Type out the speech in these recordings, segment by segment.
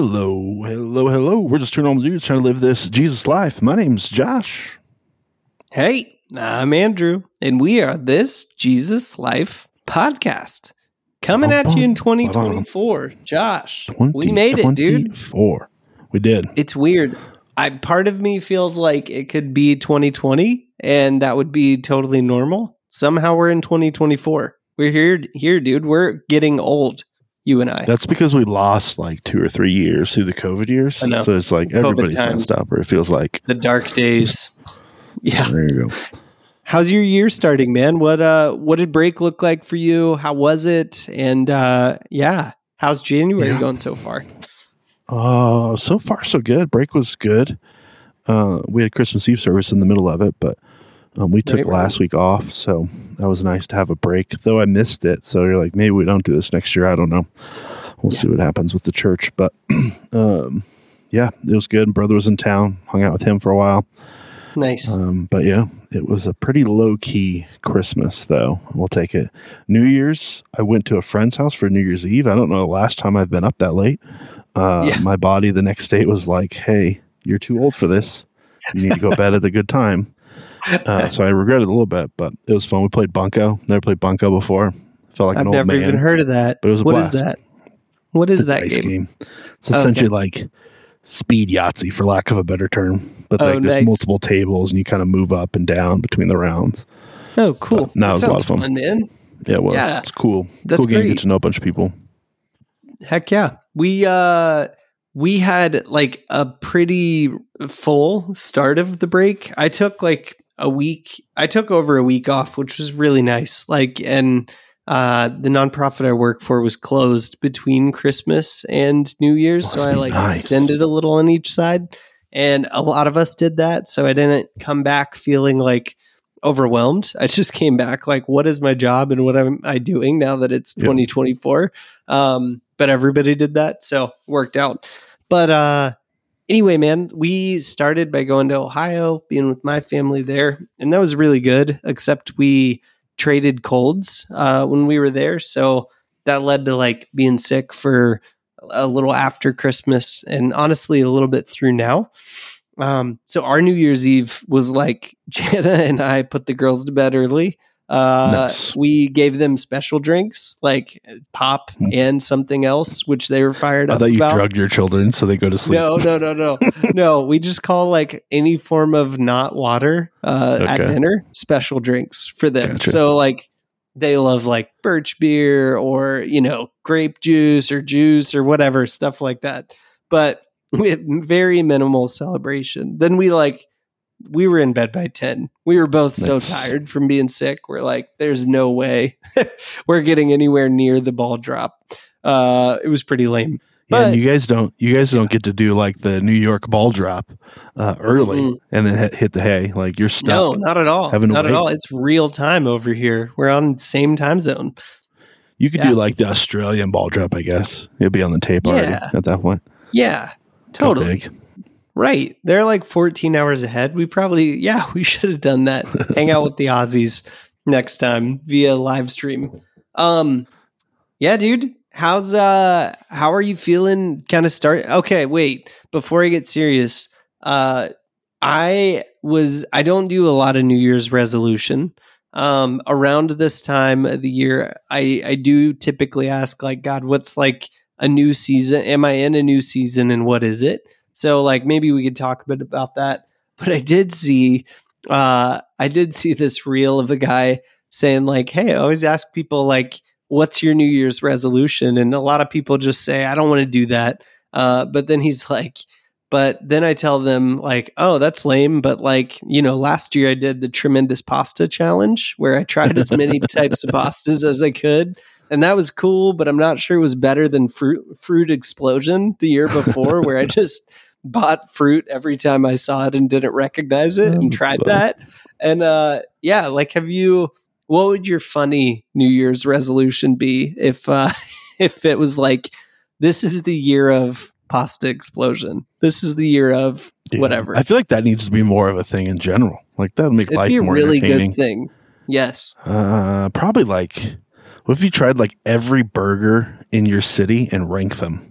Hello, hello, hello. We're just two normal dudes trying to live this Jesus life. My name's Josh. Hey, I'm Andrew, and we are this Jesus Life podcast coming at you in 2024. Josh, we made it, dude. Four. We did. It's weird. I part of me feels like it could be 2020, and that would be totally normal. Somehow we're in 2024. We're here, here, dude. We're getting old you and I. That's because we lost like two or three years through the COVID years. So it's like everybody's messed up, or it feels like the dark days. Yeah. There you go. How's your year starting, man? What uh what did break look like for you? How was it? And uh yeah, how's January yeah. going so far? Uh so far so good. Break was good. Uh we had Christmas Eve service in the middle of it, but um, we took right, last right. week off, so that was nice to have a break. Though I missed it, so you're like, maybe we don't do this next year. I don't know. We'll yeah. see what happens with the church, but um, yeah, it was good. Brother was in town, hung out with him for a while. Nice. Um, but yeah, it was a pretty low key Christmas, though. We'll take it. New Year's, I went to a friend's house for New Year's Eve. I don't know the last time I've been up that late. Uh, yeah. My body the next day was like, "Hey, you're too old for this. You need to go bed at a good time." Uh, so I regret it a little bit, but it was fun. We played Bunko. Never played Bunko before. Felt like I've an old never even heard of that. But it was a what is that? What is it's that game? game? It's essentially okay. like speed Yahtzee, for lack of a better term. But like oh, there's nice. multiple tables, and you kind of move up and down between the rounds. Oh, cool! But that, was a lot of fun. fun, man. Yeah, well, yeah. it's cool. That's cool game. Great. Get to know a bunch of people. Heck yeah, we uh we had like a pretty full start of the break. I took like a week. I took over a week off, which was really nice. Like, and uh, the nonprofit I work for was closed between Christmas and New Year's, so I like nice. extended a little on each side, and a lot of us did that. So I didn't come back feeling like overwhelmed. I just came back like, what is my job and what am I doing now that it's 2024? Um, but everybody did that, so worked out. But uh, anyway, man, we started by going to Ohio, being with my family there, and that was really good. Except we traded colds uh, when we were there, so that led to like being sick for a little after Christmas, and honestly, a little bit through now. Um, so our New Year's Eve was like Jana and I put the girls to bed early uh, nice. We gave them special drinks like pop hmm. and something else, which they were fired I up. I thought you about. drugged your children so they go to sleep. No, no, no, no, no. We just call like any form of not water uh, okay. at dinner special drinks for them. Gotcha. So like they love like birch beer or you know grape juice or juice or whatever stuff like that. But we had very minimal celebration. Then we like we were in bed by 10. We were both nice. so tired from being sick. We're like, there's no way we're getting anywhere near the ball drop. Uh, it was pretty lame. Yeah, but, you guys don't you guys don't get to do like the New York ball drop uh, early mm-hmm. and then hit, the hay. Like you're stuck. No, not at all. Not at all. It's real time over here. We're on the same time zone. You could yeah. do like the Australian ball drop, I guess. It'd be on the tape yeah. already at that point. Yeah, totally. Right. They're like 14 hours ahead. We probably, yeah, we should have done that. Hang out with the Aussies next time via live stream. Um, yeah, dude. How's uh how are you feeling kind of start okay, wait, before I get serious, uh I was I don't do a lot of New Year's resolution. Um around this time of the year, I I do typically ask like God, what's like a new season? Am I in a new season and what is it? So like maybe we could talk a bit about that. But I did see uh I did see this reel of a guy saying like, "Hey, I always ask people like what's your new year's resolution?" And a lot of people just say, "I don't want to do that." Uh but then he's like, but then I tell them like, "Oh, that's lame, but like, you know, last year I did the tremendous pasta challenge where I tried as many types of pastas as I could." and that was cool, but I'm not sure it was better than fruit fruit explosion the year before, where I just bought fruit every time I saw it and didn't recognize it and tried funny. that. And uh, yeah, like have you what would your funny New Year's resolution be if uh, if it was like this is the year of pasta explosion. This is the year of yeah, whatever. I feel like that needs to be more of a thing in general. Like that would make It'd life more really good thing. Yes. Uh, probably like what if you tried like every burger in your city and rank them?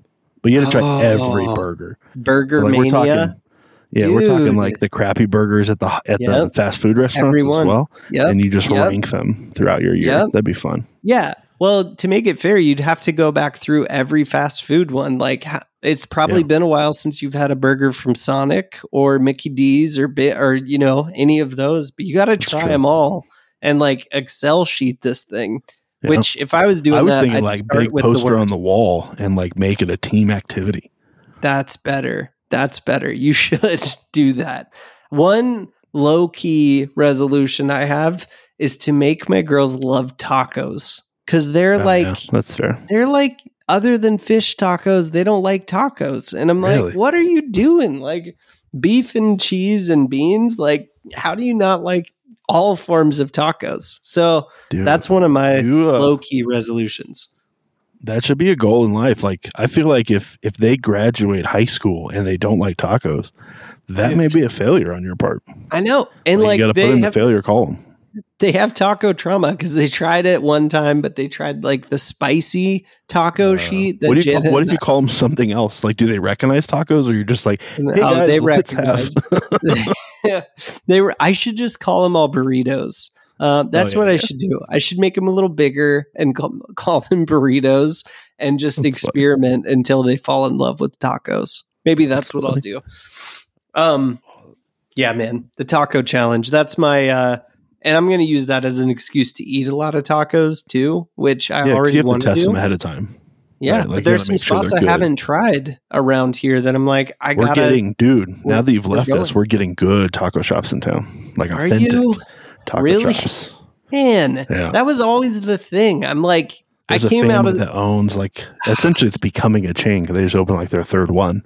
But you got to try oh, every burger. Burger like, mania. We're talking, yeah, Dude. we're talking like the crappy burgers at the at yep. the fast food restaurants Everyone. as well. Yeah, and you just yep. rank them throughout your year. Yep. That'd be fun. Yeah. Well, to make it fair, you'd have to go back through every fast food one. Like it's probably yeah. been a while since you've had a burger from Sonic or Mickey D's or bit or you know any of those, but you got to try them all and like Excel sheet this thing. Which, if I was doing, I was that, thinking I'd like big poster the on the wall and like make it a team activity. That's better. That's better. You should do that. One low key resolution I have is to make my girls love tacos because they're oh, like, yeah, that's fair. They're like, other than fish tacos, they don't like tacos. And I'm really? like, what are you doing? Like beef and cheese and beans? Like, how do you not like all forms of tacos? So Dude, that's one of my uh, low key resolutions that should be a goal in life. Like I feel like if if they graduate high school and they don't like tacos, that Dude. may be a failure on your part. I know, and like, like you got to put in the failure column. They have taco trauma because they tried it one time, but they tried like the spicy taco uh, sheet. what, call, what if you call them something else? Like, do they recognize tacos, or you're just like, hey oh, guys, they recognize? they were. I should just call them all burritos uh, that's oh, yeah, what I should do. I should make them a little bigger and call, call them burritos and just that's experiment funny. until they fall in love with tacos. Maybe that's, that's what funny. I'll do. Um, yeah, man, the taco challenge. That's my, uh, and I'm going to use that as an excuse to eat a lot of tacos too, which I yeah, already want to test them ahead of time. Yeah, right? like there's some spots sure I haven't tried around here that I'm like, I we're gotta, getting, dude. Now that you've left us, we're getting good taco shops in town, like authentic. You? taco really? shops. Man, yeah. that was always the thing. I'm like, There's I came out of that owns like essentially it's becoming a chain because they just opened like their third one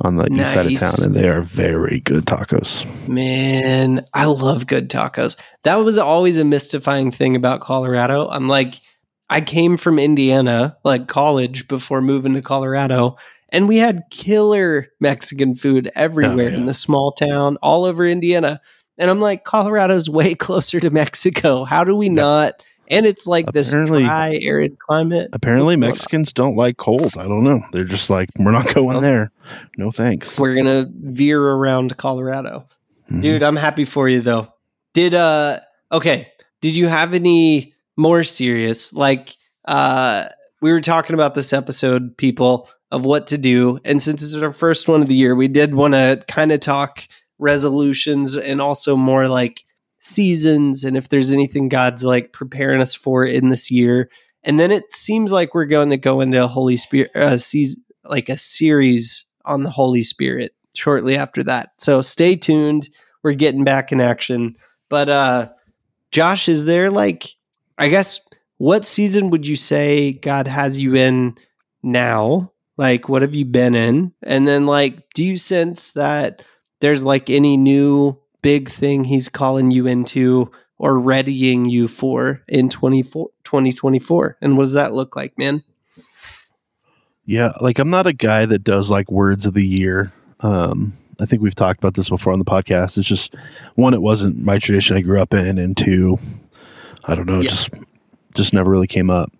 on the nice. east side of town, and they are very good tacos. Man, I love good tacos. That was always a mystifying thing about Colorado. I'm like, I came from Indiana, like college, before moving to Colorado, and we had killer Mexican food everywhere oh, yeah. in the small town, all over Indiana. And I'm like, Colorado's way closer to Mexico. How do we not? And it's like apparently, this dry, arid climate. Apparently, Mexicans don't like cold. I don't know. They're just like, we're not going well, there. No thanks. We're gonna veer around Colorado, mm-hmm. dude. I'm happy for you though. Did uh okay? Did you have any more serious like uh we were talking about this episode, people, of what to do, and since it's our first one of the year, we did want to kind of talk resolutions and also more like seasons and if there's anything God's like preparing us for in this year. And then it seems like we're going to go into a Holy Spirit uh, season, like a series on the Holy Spirit shortly after that. So stay tuned. We're getting back in action. But uh Josh, is there like I guess what season would you say God has you in now? Like what have you been in? And then like do you sense that there's like any new big thing he's calling you into or readying you for in 2024 and what does that look like man yeah like i'm not a guy that does like words of the year um i think we've talked about this before on the podcast it's just one it wasn't my tradition i grew up in and two i don't know yeah. just just never really came up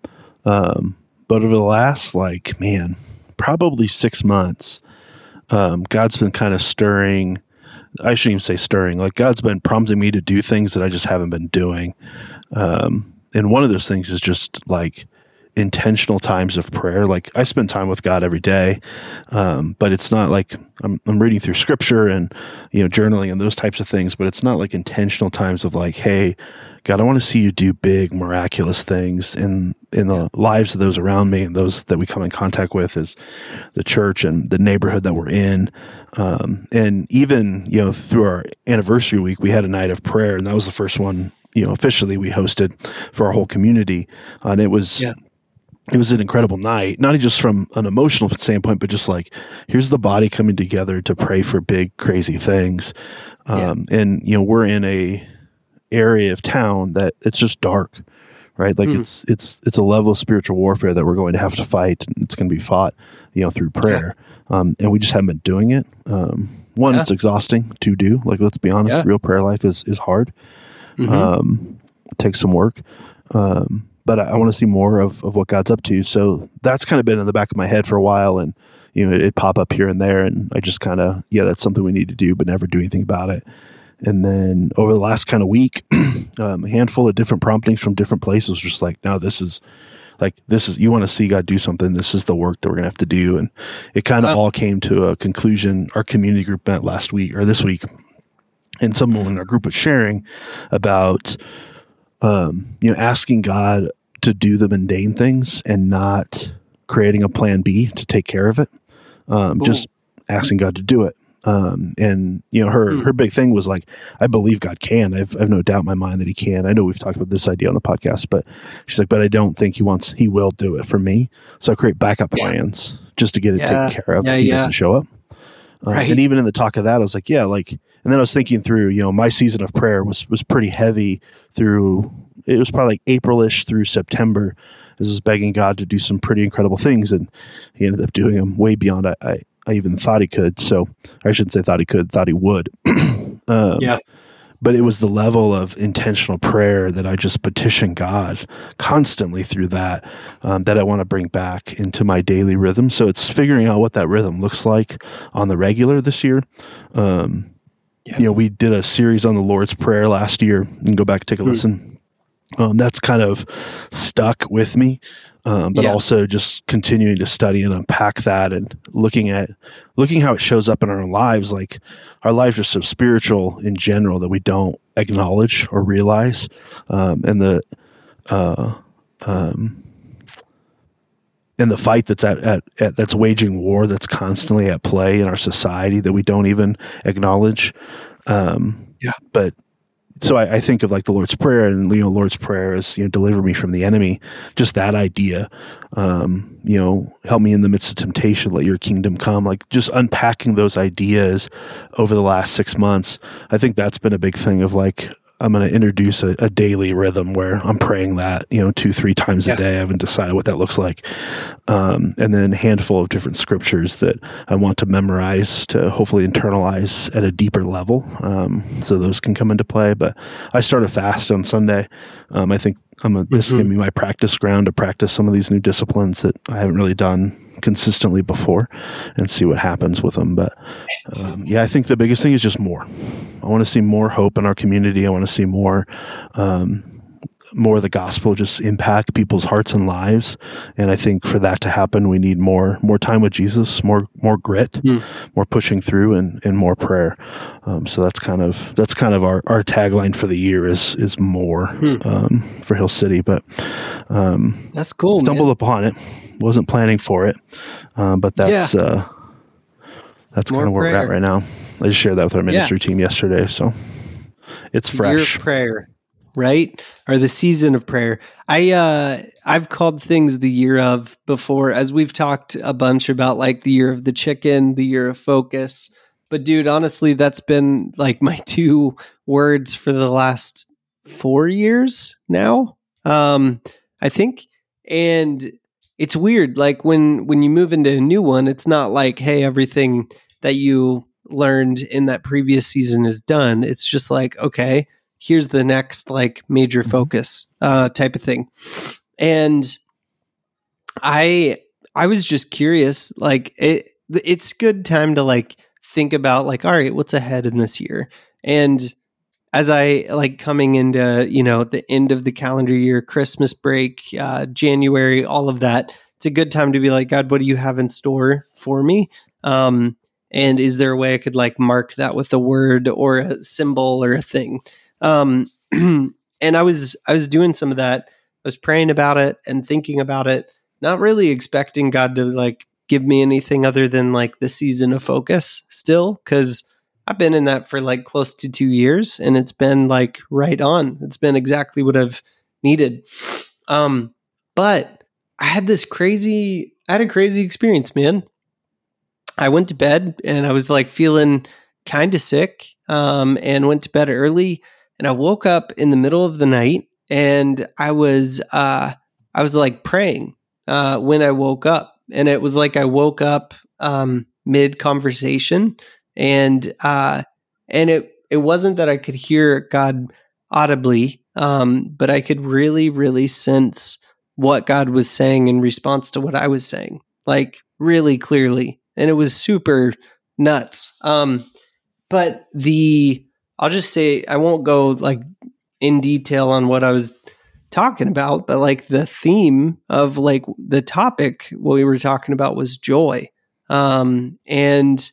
um but over the last like man probably six months um, God's been kind of stirring. I shouldn't even say stirring. Like God's been prompting me to do things that I just haven't been doing. Um, and one of those things is just like intentional times of prayer. Like I spend time with God every day, um, but it's not like I'm, I'm reading through scripture and you know journaling and those types of things. But it's not like intentional times of like, hey, God, I want to see you do big, miraculous things in in the lives of those around me and those that we come in contact with as the church and the neighborhood that we're in. Um, and even you know through our anniversary week, we had a night of prayer, and that was the first one you know officially we hosted for our whole community, uh, and it was. Yeah. It was an incredible night, not just from an emotional standpoint, but just like here's the body coming together to pray for big, crazy things. Um, yeah. And you know, we're in a area of town that it's just dark right like mm. it's it's it's a level of spiritual warfare that we're going to have to fight and it's going to be fought you know through prayer um, and we just haven't been doing it um, one yeah. it's exhausting to do like let's be honest yeah. real prayer life is is hard mm-hmm. um, takes some work um, but I, I want to see more of, of what God's up to. So that's kind of been in the back of my head for a while. And you know, it'd pop up here and there. And I just kind of, yeah, that's something we need to do, but never do anything about it. And then over the last kind of week, um, a handful of different promptings from different places, just like, no, this is like, this is, you want to see God do something. This is the work that we're going to have to do. And it kind of wow. all came to a conclusion. Our community group met last week or this week. And someone in our group was sharing about, um, you know, asking God to do the mundane things and not creating a plan B to take care of it. Um, just asking God to do it. Um, and you know, her, mm. her big thing was like, I believe God can. I've, I've no doubt in my mind that he can. I know we've talked about this idea on the podcast, but she's like, but I don't think he wants, he will do it for me. So I create backup yeah. plans just to get it yeah. taken care of. Yeah, he yeah. doesn't show up. Uh, right. And even in the talk of that, I was like, yeah, like, and then I was thinking through, you know, my season of prayer was, was pretty heavy through, it was probably like Aprilish through September. I was begging God to do some pretty incredible things. And he ended up doing them way beyond I, I, I even thought he could. So I shouldn't say thought he could, thought he would. um, yeah. But it was the level of intentional prayer that I just petition God constantly through that, um, that I want to bring back into my daily rhythm. So it's figuring out what that rhythm looks like on the regular this year. Um, yeah. You know, we did a series on the Lord's Prayer last year. You can go back and take a mm. listen. Um, that's kind of stuck with me um, but yeah. also just continuing to study and unpack that and looking at looking how it shows up in our lives. Like our lives are so spiritual in general that we don't acknowledge or realize. Um, and the uh, um, and the fight that's at, at, at, that's waging war that's constantly at play in our society that we don't even acknowledge. Um, yeah. but so I, I, think of like the Lord's Prayer and you know Lord's Prayer is you know deliver me from the enemy. Just that idea, um, you know, help me in the midst of temptation. Let Your kingdom come. Like just unpacking those ideas over the last six months. I think that's been a big thing of like I'm going to introduce a, a, daily rhythm where I'm praying that, you know, two, three times yeah. a day. I haven't decided what that looks like. Um, and then a handful of different scriptures that I want to memorize to hopefully internalize at a deeper level. Um, so those can come into play. But I start a fast on Sunday. Um, I think I'm a, this mm-hmm. is going to be my practice ground to practice some of these new disciplines that I haven't really done consistently before and see what happens with them. But um, yeah, I think the biggest thing is just more. I want to see more hope in our community. I want to see more. Um, more of the gospel just impact people's hearts and lives and i think for that to happen we need more more time with jesus more more grit mm. more pushing through and and more prayer um, so that's kind of that's kind of our, our tagline for the year is is more mm. um, for hill city but um, that's cool stumbled man. upon it wasn't planning for it, uh, but that's yeah. uh, that's kind of where prayer. we're at right now. I just shared that with our ministry yeah. team yesterday, so it's fresh. Your prayer, right, or the season of prayer. I uh, I've called things the year of before, as we've talked a bunch about, like the year of the chicken, the year of focus. But dude, honestly, that's been like my two words for the last four years now. Um, I think, and it's weird like when when you move into a new one it's not like hey everything that you learned in that previous season is done it's just like okay here's the next like major mm-hmm. focus uh type of thing and i i was just curious like it it's good time to like think about like all right what's ahead in this year and as I like coming into, you know, the end of the calendar year, Christmas break, uh, January, all of that, it's a good time to be like, God, what do you have in store for me? Um, and is there a way I could like mark that with a word or a symbol or a thing? Um, and I was, I was doing some of that. I was praying about it and thinking about it, not really expecting God to like give me anything other than like the season of focus still. Cause I've been in that for like close to two years and it's been like right on. It's been exactly what I've needed. Um, but I had this crazy, I had a crazy experience, man. I went to bed and I was like feeling kind of sick um, and went to bed early. And I woke up in the middle of the night and I was, uh, I was like praying uh, when I woke up. And it was like I woke up um, mid conversation and uh, and it it wasn't that I could hear God audibly, um, but I could really really sense what God was saying in response to what I was saying, like really clearly. and it was super nuts. Um, but the I'll just say I won't go like in detail on what I was talking about, but like the theme of like the topic what we were talking about was joy. Um, and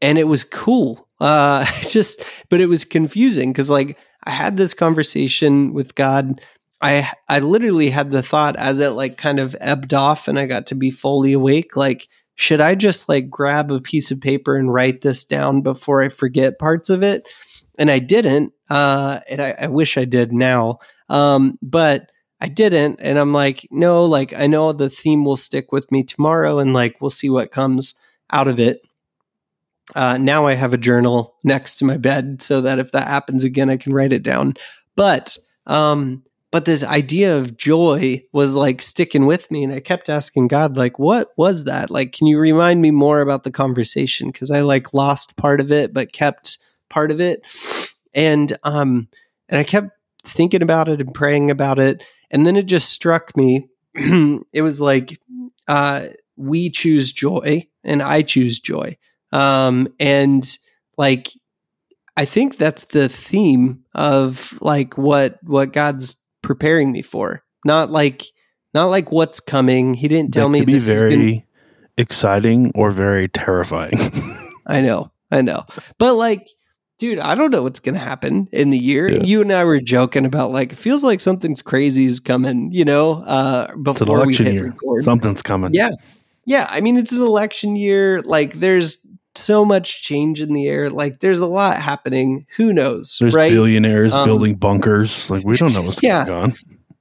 and it was cool. Uh, just but it was confusing because like I had this conversation with God. I I literally had the thought as it like kind of ebbed off and I got to be fully awake like should I just like grab a piece of paper and write this down before I forget parts of it? And I didn't. Uh, and I, I wish I did now. Um, but I didn't. And I'm like, no, like I know the theme will stick with me tomorrow and like we'll see what comes out of it. Uh, now I have a journal next to my bed so that if that happens again, I can write it down. But um, but this idea of joy was like sticking with me and i kept asking god like what was that like can you remind me more about the conversation because i like lost part of it but kept part of it and um and i kept thinking about it and praying about it and then it just struck me it was like uh we choose joy and i choose joy um and like I think that's the theme of like what what God's preparing me for. Not like not like what's coming. He didn't tell that me be this very gonna... exciting or very terrifying. I know, I know, but like, dude, I don't know what's gonna happen in the year. Yeah. You and I were joking about like, it feels like something's crazy is coming. You know, uh, before we hit year. record, something's coming. Yeah, yeah. I mean, it's an election year. Like, there's so much change in the air. Like there's a lot happening. Who knows? There's right? billionaires um, building bunkers. Like we don't know what's yeah, going on.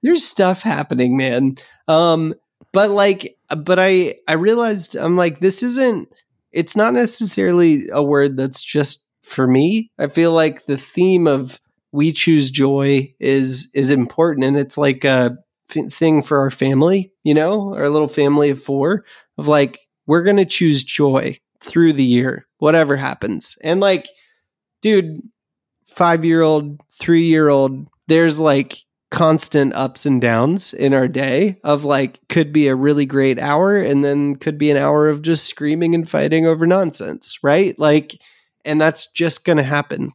There's stuff happening, man. Um, but like, but I I realized I'm like this isn't. It's not necessarily a word that's just for me. I feel like the theme of we choose joy is is important, and it's like a f- thing for our family. You know, our little family of four of like we're to choose joy through the year, whatever happens. And like, dude, five year old, three year old, there's like constant ups and downs in our day of like, could be a really great hour and then could be an hour of just screaming and fighting over nonsense, right? Like, and that's just going to happen.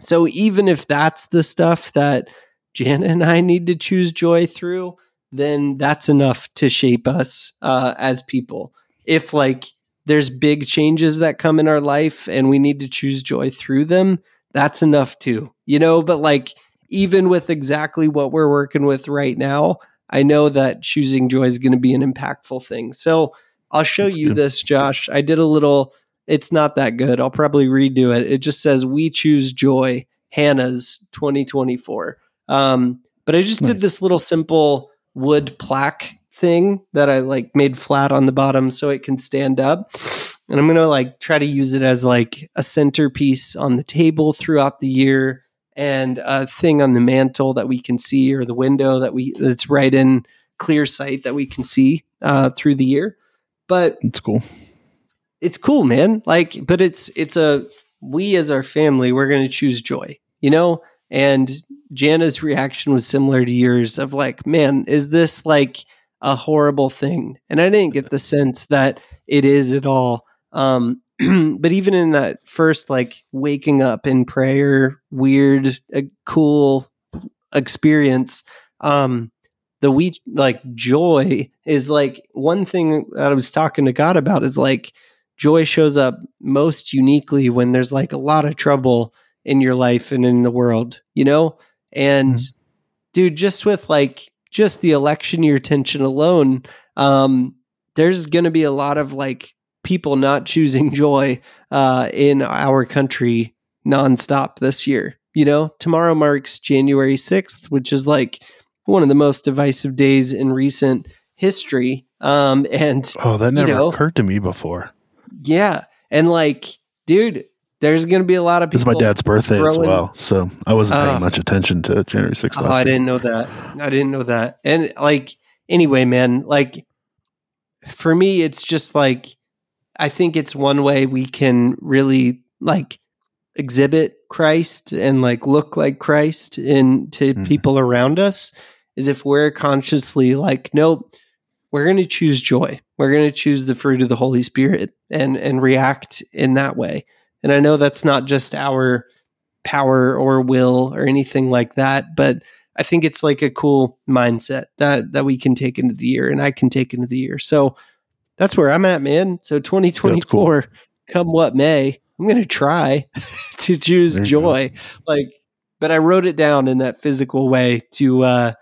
So even if that's the stuff that Jan and I need to choose joy through, then that's enough to shape us uh, as people. If like there's big changes that come in our life and we need to choose joy through them, that's enough too. You know, but like even with exactly what we're working with right now, I know that choosing joy is going to be an impactful thing. So I'll show that's you good. this, Josh. I did a little, it's not that good. I'll probably redo it. It just says, We choose joy, Hannah's 2024. Um, but I just nice. did this little simple wood plaque thing that I like made flat on the bottom so it can stand up. And I'm going to like try to use it as like a centerpiece on the table throughout the year and a thing on the mantle that we can see or the window that we that's right in clear sight that we can see uh, through the year. But it's cool. It's cool, man. Like, but it's it's a we as our family we're going to choose joy, you know. And Jana's reaction was similar to yours of like, man, is this like a horrible thing. And I didn't get the sense that it is at all. Um, but even in that first, like waking up in prayer, weird, uh, cool experience, um, the we like joy is like one thing that I was talking to God about is like joy shows up most uniquely when there's like a lot of trouble in your life and in the world, you know? And mm-hmm. dude, just with like just the election year tension alone, um, there's going to be a lot of like people not choosing joy uh, in our country nonstop this year. You know, tomorrow marks January 6th, which is like one of the most divisive days in recent history. Um, and oh, that never you know, occurred to me before. Yeah. And like, dude, there's going to be a lot of people. It's my dad's birthday throwing, as well, so I wasn't paying uh, much attention to January 6th. Oh, I didn't know that. I didn't know that. And like, anyway, man, like for me, it's just like I think it's one way we can really like exhibit Christ and like look like Christ in to mm. people around us is if we're consciously like, nope, we're going to choose joy. We're going to choose the fruit of the Holy Spirit and and react in that way. And I know that's not just our power or will or anything like that, but I think it's like a cool mindset that that we can take into the year and I can take into the year. So that's where I'm at, man. So 2024, cool. come what may, I'm going to try to choose joy. Like, but I wrote it down in that physical way to uh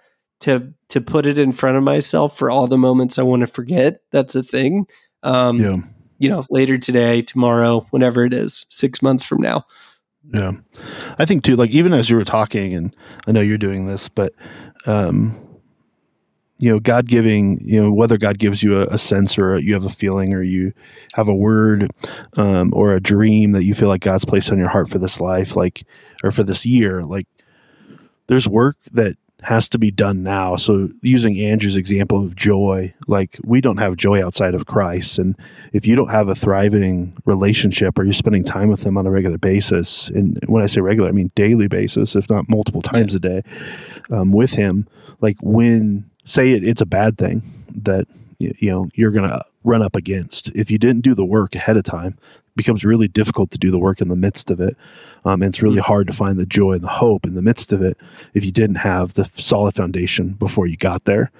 to to put it in front of myself for all the moments I want to forget. That's a thing. Um, yeah. You know, later today, tomorrow, whenever it is, six months from now. Yeah. I think too, like even as you were talking, and I know you're doing this, but, um, you know, God giving, you know, whether God gives you a, a sense or a, you have a feeling or you have a word um, or a dream that you feel like God's placed on your heart for this life, like, or for this year, like, there's work that has to be done now. So using Andrew's example of joy, like we don't have joy outside of Christ. And if you don't have a thriving relationship or you're spending time with him on a regular basis, and when I say regular, I mean daily basis, if not multiple times yeah. a day um, with him, like when say it, it's a bad thing that you know you're going to run up against if you didn't do the work ahead of time becomes really difficult to do the work in the midst of it. Um, and it's really mm-hmm. hard to find the joy and the hope in the midst of it if you didn't have the solid foundation before you got there.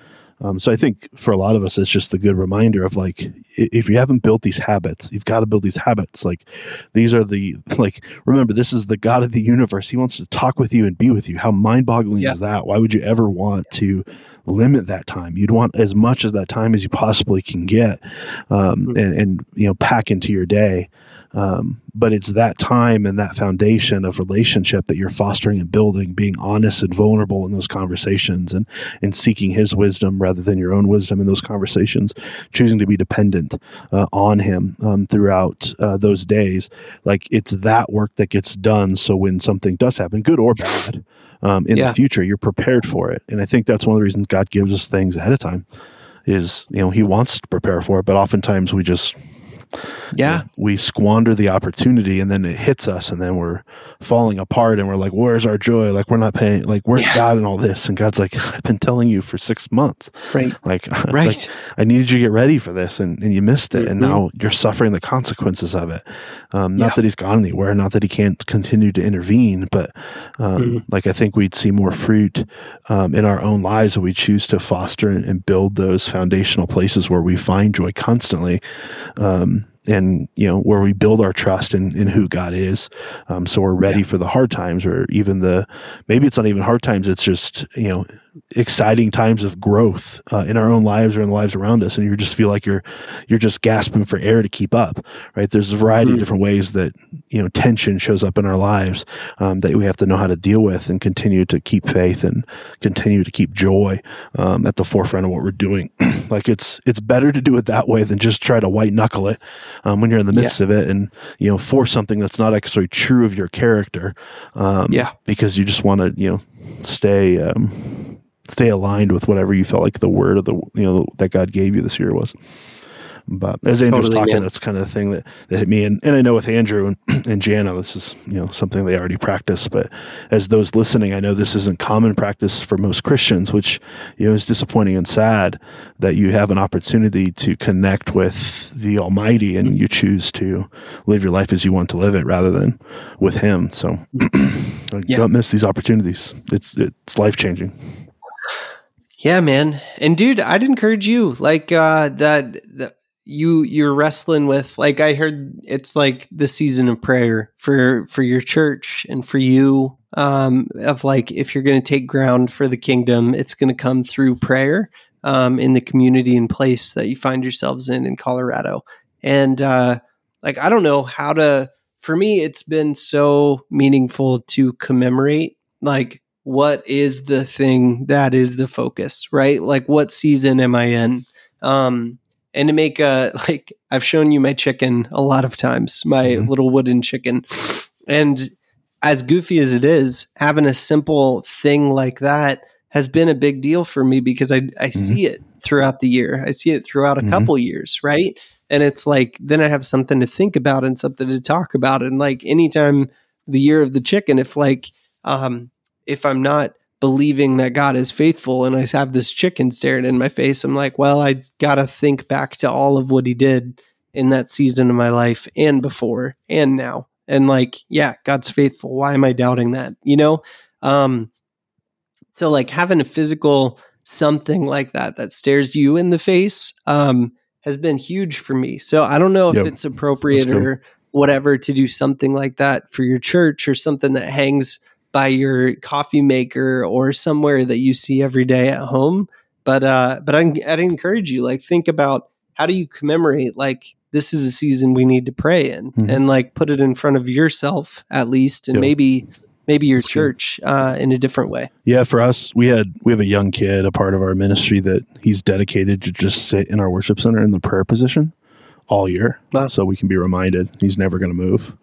Um, so I think for a lot of us, it's just a good reminder of like, if you haven't built these habits, you've got to build these habits. Like, these are the, like, remember, this is the God of the universe. He wants to talk with you and be with you. How mind boggling yeah. is that? Why would you ever want to limit that time? You'd want as much as that time as you possibly can get um, mm-hmm. and, and, you know, pack into your day. Um, but it's that time and that foundation of relationship that you're fostering and building, being honest and vulnerable in those conversations and, and seeking his wisdom rather than your own wisdom in those conversations, choosing to be dependent uh, on him um, throughout uh, those days. Like it's that work that gets done. So when something does happen, good or bad, um, in yeah. the future, you're prepared for it. And I think that's one of the reasons God gives us things ahead of time is, you know, he wants to prepare for it, but oftentimes we just yeah. We squander the opportunity and then it hits us and then we're falling apart and we're like, where's our joy? Like, we're not paying, like, where's yeah. God and all this? And God's like, I've been telling you for six months. Right. Like, right. Like, I needed you to get ready for this and, and you missed it. Mm-hmm. And now you're suffering the consequences of it. Um, not yeah. that he's gone anywhere, not that he can't continue to intervene, but um, mm-hmm. like, I think we'd see more fruit um, in our own lives if we choose to foster and, and, build those foundational places where we find joy constantly. Um, and you know where we build our trust in, in who God is. Um, so we're ready yeah. for the hard times, or even the maybe it's not even hard times. It's just you know exciting times of growth uh, in our own lives or in the lives around us, and you just feel like you're you're just gasping for air to keep up. Right? There's a variety mm-hmm. of different ways that you know tension shows up in our lives um, that we have to know how to deal with and continue to keep faith and continue to keep joy um, at the forefront of what we're doing. like it's it's better to do it that way than just try to white knuckle it um, when you're in the midst yeah. of it and you know force something that's not actually true of your character. Um, yeah, because you just want to you know stay um, stay aligned with whatever you felt like the word of the you know that God gave you this year was. But as Andrew was talking, that's kind of the thing that, that hit me. And, and I know with Andrew and, and Jana, this is, you know, something they already practice. But as those listening, I know this isn't common practice for most Christians, which, you know, is disappointing and sad that you have an opportunity to connect with the Almighty and you choose to live your life as you want to live it rather than with Him. So yeah. don't miss these opportunities. It's, it's life changing. Yeah, man. And dude, I'd encourage you like uh that, that you you're wrestling with like I heard it's like the season of prayer for for your church and for you um of like if you're going to take ground for the kingdom it's going to come through prayer um in the community and place that you find yourselves in in Colorado. And uh like I don't know how to for me it's been so meaningful to commemorate like what is the thing that is the focus, right? Like what season am I in? Um and to make a like I've shown you my chicken a lot of times, my mm-hmm. little wooden chicken. And as goofy as it is, having a simple thing like that has been a big deal for me because I I mm-hmm. see it throughout the year. I see it throughout a mm-hmm. couple years, right? And it's like then I have something to think about and something to talk about. And like anytime the year of the chicken, if like um if I'm not believing that God is faithful and I have this chicken staring in my face, I'm like, well, I got to think back to all of what he did in that season of my life and before and now. And like, yeah, God's faithful. Why am I doubting that? You know? Um, so like having a physical something like that that stares you in the face um, has been huge for me. So I don't know if yep. it's appropriate or whatever to do something like that for your church or something that hangs by your coffee maker or somewhere that you see every day at home. But uh, but I, I'd encourage you like think about how do you commemorate like this is a season we need to pray in mm-hmm. and like put it in front of yourself at least and maybe maybe your That's church uh, in a different way. Yeah, for us, we had we have a young kid, a part of our ministry that he's dedicated to just sit in our worship center in the prayer position all year, wow. so we can be reminded he's never going to move.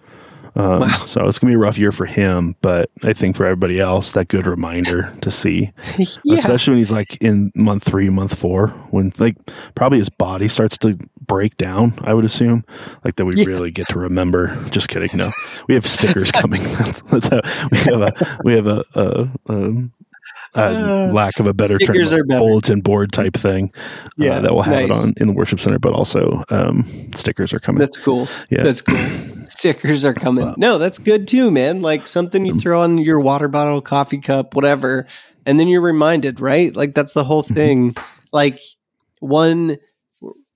Um, wow. So it's gonna be a rough year for him, but I think for everybody else, that good reminder to see, yeah. especially when he's like in month three, month four, when like probably his body starts to break down. I would assume like that we yeah. really get to remember. Just kidding. No, we have stickers coming. That's, that's how we have a we have a, a, a uh, lack of a better term, better. bulletin board type thing. Uh, yeah, uh, that will have nice. it on in the worship center, but also um, stickers are coming. That's cool. Yeah, that's cool. stickers are coming. No, that's good too, man. Like something you mm-hmm. throw on your water bottle, coffee cup, whatever, and then you're reminded, right? Like that's the whole mm-hmm. thing. like one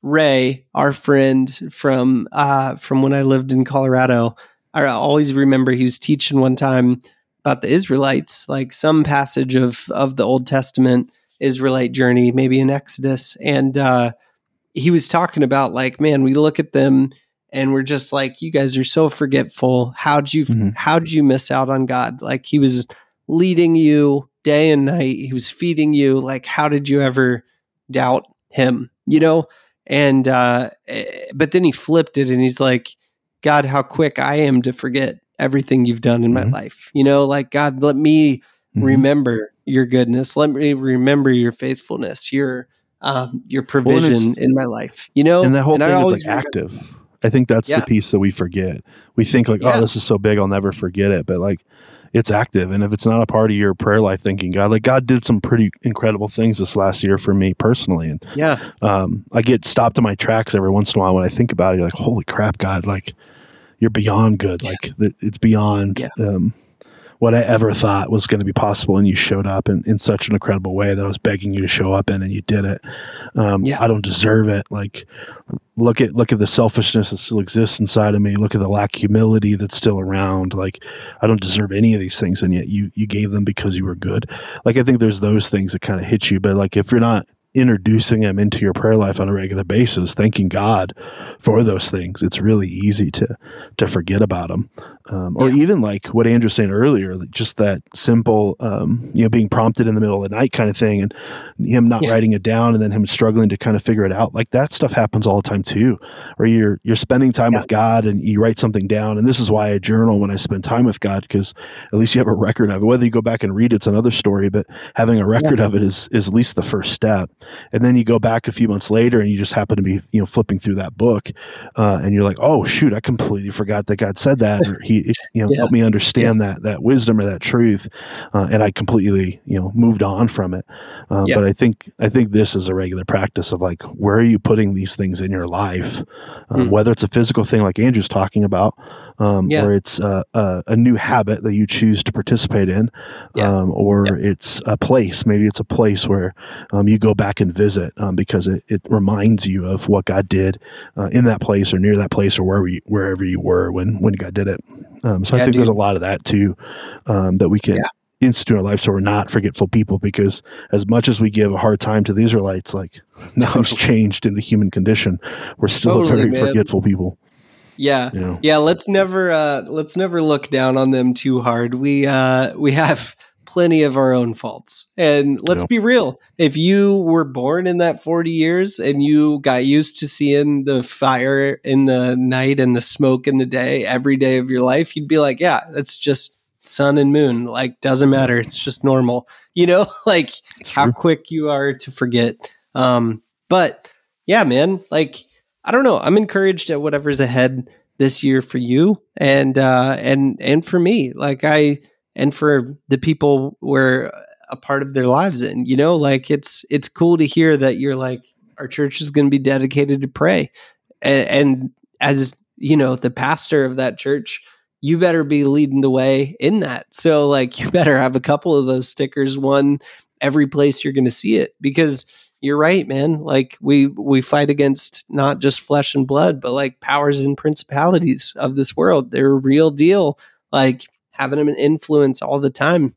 Ray, our friend from uh, from when I lived in Colorado, I always remember he was teaching one time about the Israelites, like some passage of of the Old Testament Israelite journey, maybe in Exodus, and uh, he was talking about like, man, we look at them and we're just like, you guys are so forgetful. How'd you mm-hmm. how'd you miss out on God? Like he was leading you day and night. He was feeding you. Like, how did you ever doubt him? You know? And uh, eh, but then he flipped it and he's like, God, how quick I am to forget everything you've done in mm-hmm. my life. You know, like God, let me mm-hmm. remember your goodness. Let me remember your faithfulness, your um, your provision well, in my life. You know, and that whole and thing is like active. I think that's yeah. the piece that we forget. We think like, oh, yeah. oh, this is so big, I'll never forget it. But like, it's active, and if it's not a part of your prayer life, thinking God, like God did some pretty incredible things this last year for me personally, and yeah, um, I get stopped in my tracks every once in a while when I think about it. You're like, holy crap, God, like you're beyond good. Yeah. Like it's beyond yeah. um, what I ever thought was going to be possible. And you showed up in, in such an incredible way that I was begging you to show up in and you did it. Um, yeah. I don't deserve it. Like look at, look at the selfishness that still exists inside of me. Look at the lack of humility that's still around. Like I don't deserve any of these things. And yet you, you gave them because you were good. Like I think there's those things that kind of hit you, but like if you're not introducing them into your prayer life on a regular basis, thanking God for those things, it's really easy to to forget about them. Um, or yeah. even like what Andrew was saying earlier, just that simple, um, you know, being prompted in the middle of the night kind of thing, and him not yeah. writing it down, and then him struggling to kind of figure it out. Like that stuff happens all the time too, where you're you're spending time yeah. with God and you write something down, and this is why I journal when I spend time with God because at least you have a record of it. Whether you go back and read it's another story, but having a record of it is is at least the first step. And then you go back a few months later, and you just happen to be you know flipping through that book, uh, and you're like, oh shoot, I completely forgot that God said that, or he you know yeah. helped me understand yeah. that that wisdom or that truth, uh, and I completely you know moved on from it. Uh, yeah. But I think I think this is a regular practice of like where are you putting these things in your life, mm. whether it's a physical thing like Andrew's talking about, um, or it's a, a, new habit that you choose to participate in, um, or it's a place. Maybe it's a place where um, you go back and visit um, because it, it reminds you of what God did uh, in that place or near that place or wherever you, wherever you were when when God did it. Um, so yeah, I think dude. there's a lot of that too um, that we can. Yeah. Institute in our life so we're not forgetful people because as much as we give a hard time to the Israelites, like nothing's changed in the human condition. We're still totally, a very man. forgetful people. Yeah. You know? Yeah. Let's never uh let's never look down on them too hard. We uh we have plenty of our own faults. And let's yeah. be real. If you were born in that 40 years and you got used to seeing the fire in the night and the smoke in the day every day of your life, you'd be like, yeah, that's just sun and moon. Like, doesn't matter. It's just normal. You know, like how quick you are to forget. Um, but yeah, man, like, I don't know. I'm encouraged at whatever's ahead this year for you and uh and and for me. Like I and for the people we're a part of their lives in. You know, like it's it's cool to hear that you're like our church is going to be dedicated to pray, and, and as you know, the pastor of that church, you better be leading the way in that. So like you better have a couple of those stickers, one every place you're going to see it because you're right, man. Like we we fight against not just flesh and blood, but like powers and principalities of this world. They're a real deal. Like having an influence all the time.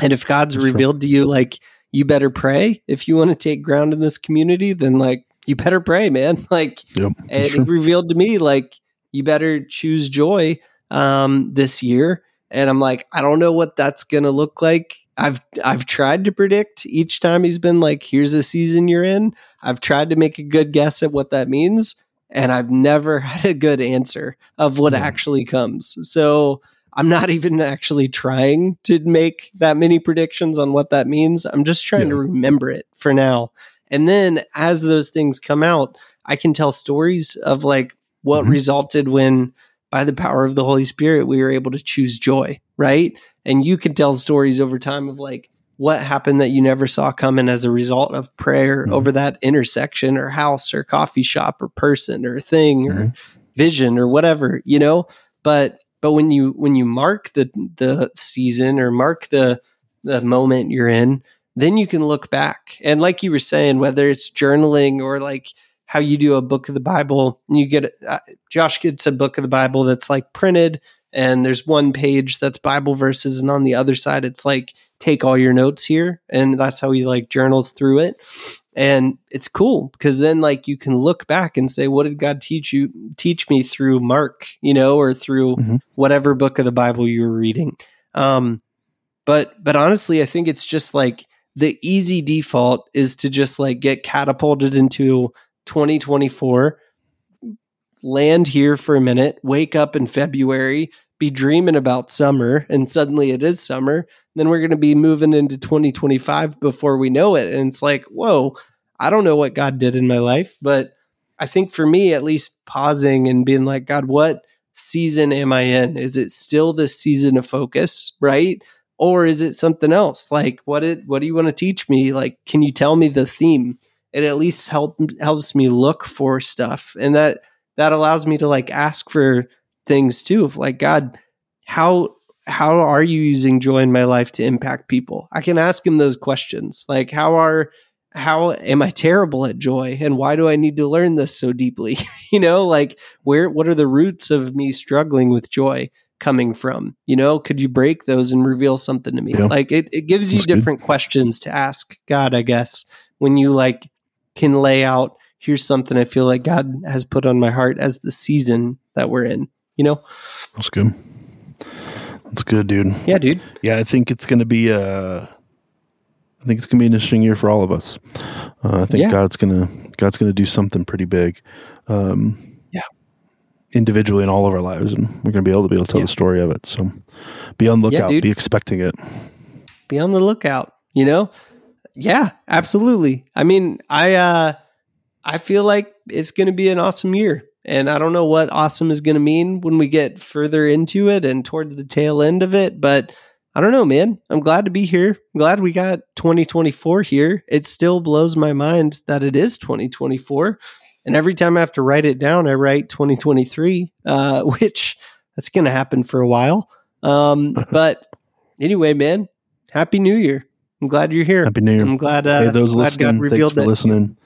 And if God's That's revealed to you, like you better pray if you want to take ground in this community, then like you better pray, man. Like yep, and it revealed to me, like you better choose joy um, this year. And I'm like, I don't know what that's gonna look like I've I've tried to predict each time he's been like, here's a season you're in. I've tried to make a good guess at what that means, and I've never had a good answer of what mm. actually comes. So I'm not even actually trying to make that many predictions on what that means. I'm just trying yeah. to remember it for now. And then as those things come out, I can tell stories of like what mm-hmm. resulted when by the power of the Holy Spirit we were able to choose joy, right? and you can tell stories over time of like what happened that you never saw coming as a result of prayer mm-hmm. over that intersection or house or coffee shop or person or thing mm-hmm. or vision or whatever you know but but when you when you mark the the season or mark the the moment you're in then you can look back and like you were saying whether it's journaling or like how you do a book of the bible and you get uh, josh gets a book of the bible that's like printed and there's one page that's Bible verses, and on the other side, it's like take all your notes here, and that's how he like journals through it. And it's cool because then like you can look back and say, what did God teach you teach me through Mark, you know, or through mm-hmm. whatever book of the Bible you were reading. Um, but but honestly, I think it's just like the easy default is to just like get catapulted into 2024 land here for a minute, wake up in February, be dreaming about summer, and suddenly it is summer. Then we're going to be moving into 2025 before we know it. And it's like, whoa, I don't know what God did in my life. But I think for me, at least pausing and being like, God, what season am I in? Is it still this season of focus, right? Or is it something else? Like, what it, what do you want to teach me? Like, can you tell me the theme? It at least help helps me look for stuff, and that that allows me to like ask for things too of like god how how are you using joy in my life to impact people? I can ask him those questions like how are how am i terrible at joy? And why do i need to learn this so deeply? You know like where what are the roots of me struggling with joy coming from? You know could you break those and reveal something to me? Yeah. like it, it gives you That's different good. questions to ask god i guess when you like can lay out here's something I feel like God has put on my heart as the season that we're in, you know? That's good. That's good, dude. Yeah, dude. Yeah, I think it's going to be a. I think it's going to be an interesting year for all of us. Uh, I think yeah. God's going to God's going to do something pretty big. Um, yeah. Individually in all of our lives, and we're going to be able to be able to tell yeah. the story of it. So, be on the lookout. Yeah, be expecting it. Be on the lookout. You know. Yeah, absolutely. I mean, I. uh I feel like it's going to be an awesome year. And I don't know what awesome is going to mean when we get further into it and toward the tail end of it, but I don't know, man. I'm glad to be here. I'm glad we got 2024 here. It still blows my mind that it is 2024. And every time I have to write it down, I write 2023, uh, which that's going to happen for a while. Um, but anyway, man, happy new year. I'm glad you're here. Happy new year. I'm glad, uh, hey, those glad listening, God revealed thanks for listening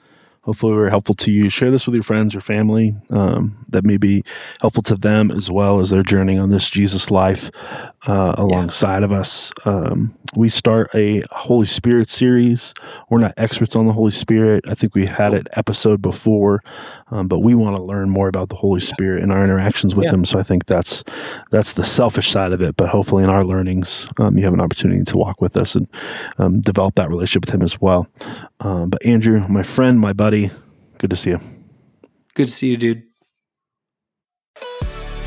hopefully we were helpful to you. Share this with your friends, your family, um, that may be helpful to them as well as they're journeying on this Jesus life uh, alongside yeah. of us. Um, we start a Holy Spirit series. We're not experts on the Holy Spirit. I think we had an episode before, um, but we want to learn more about the Holy Spirit and our interactions with yeah. Him. So I think that's that's the selfish side of it. But hopefully, in our learnings, um, you have an opportunity to walk with us and um, develop that relationship with Him as well. Um, but Andrew, my friend, my buddy, good to see you. Good to see you, dude.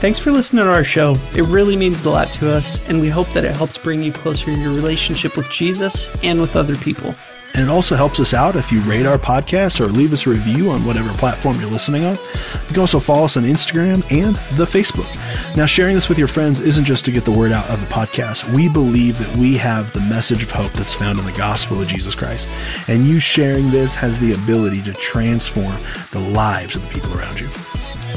Thanks for listening to our show. It really means a lot to us, and we hope that it helps bring you closer in your relationship with Jesus and with other people. And it also helps us out if you rate our podcast or leave us a review on whatever platform you're listening on. You can also follow us on Instagram and the Facebook. Now, sharing this with your friends isn't just to get the word out of the podcast. We believe that we have the message of hope that's found in the gospel of Jesus Christ. And you sharing this has the ability to transform the lives of the people around you.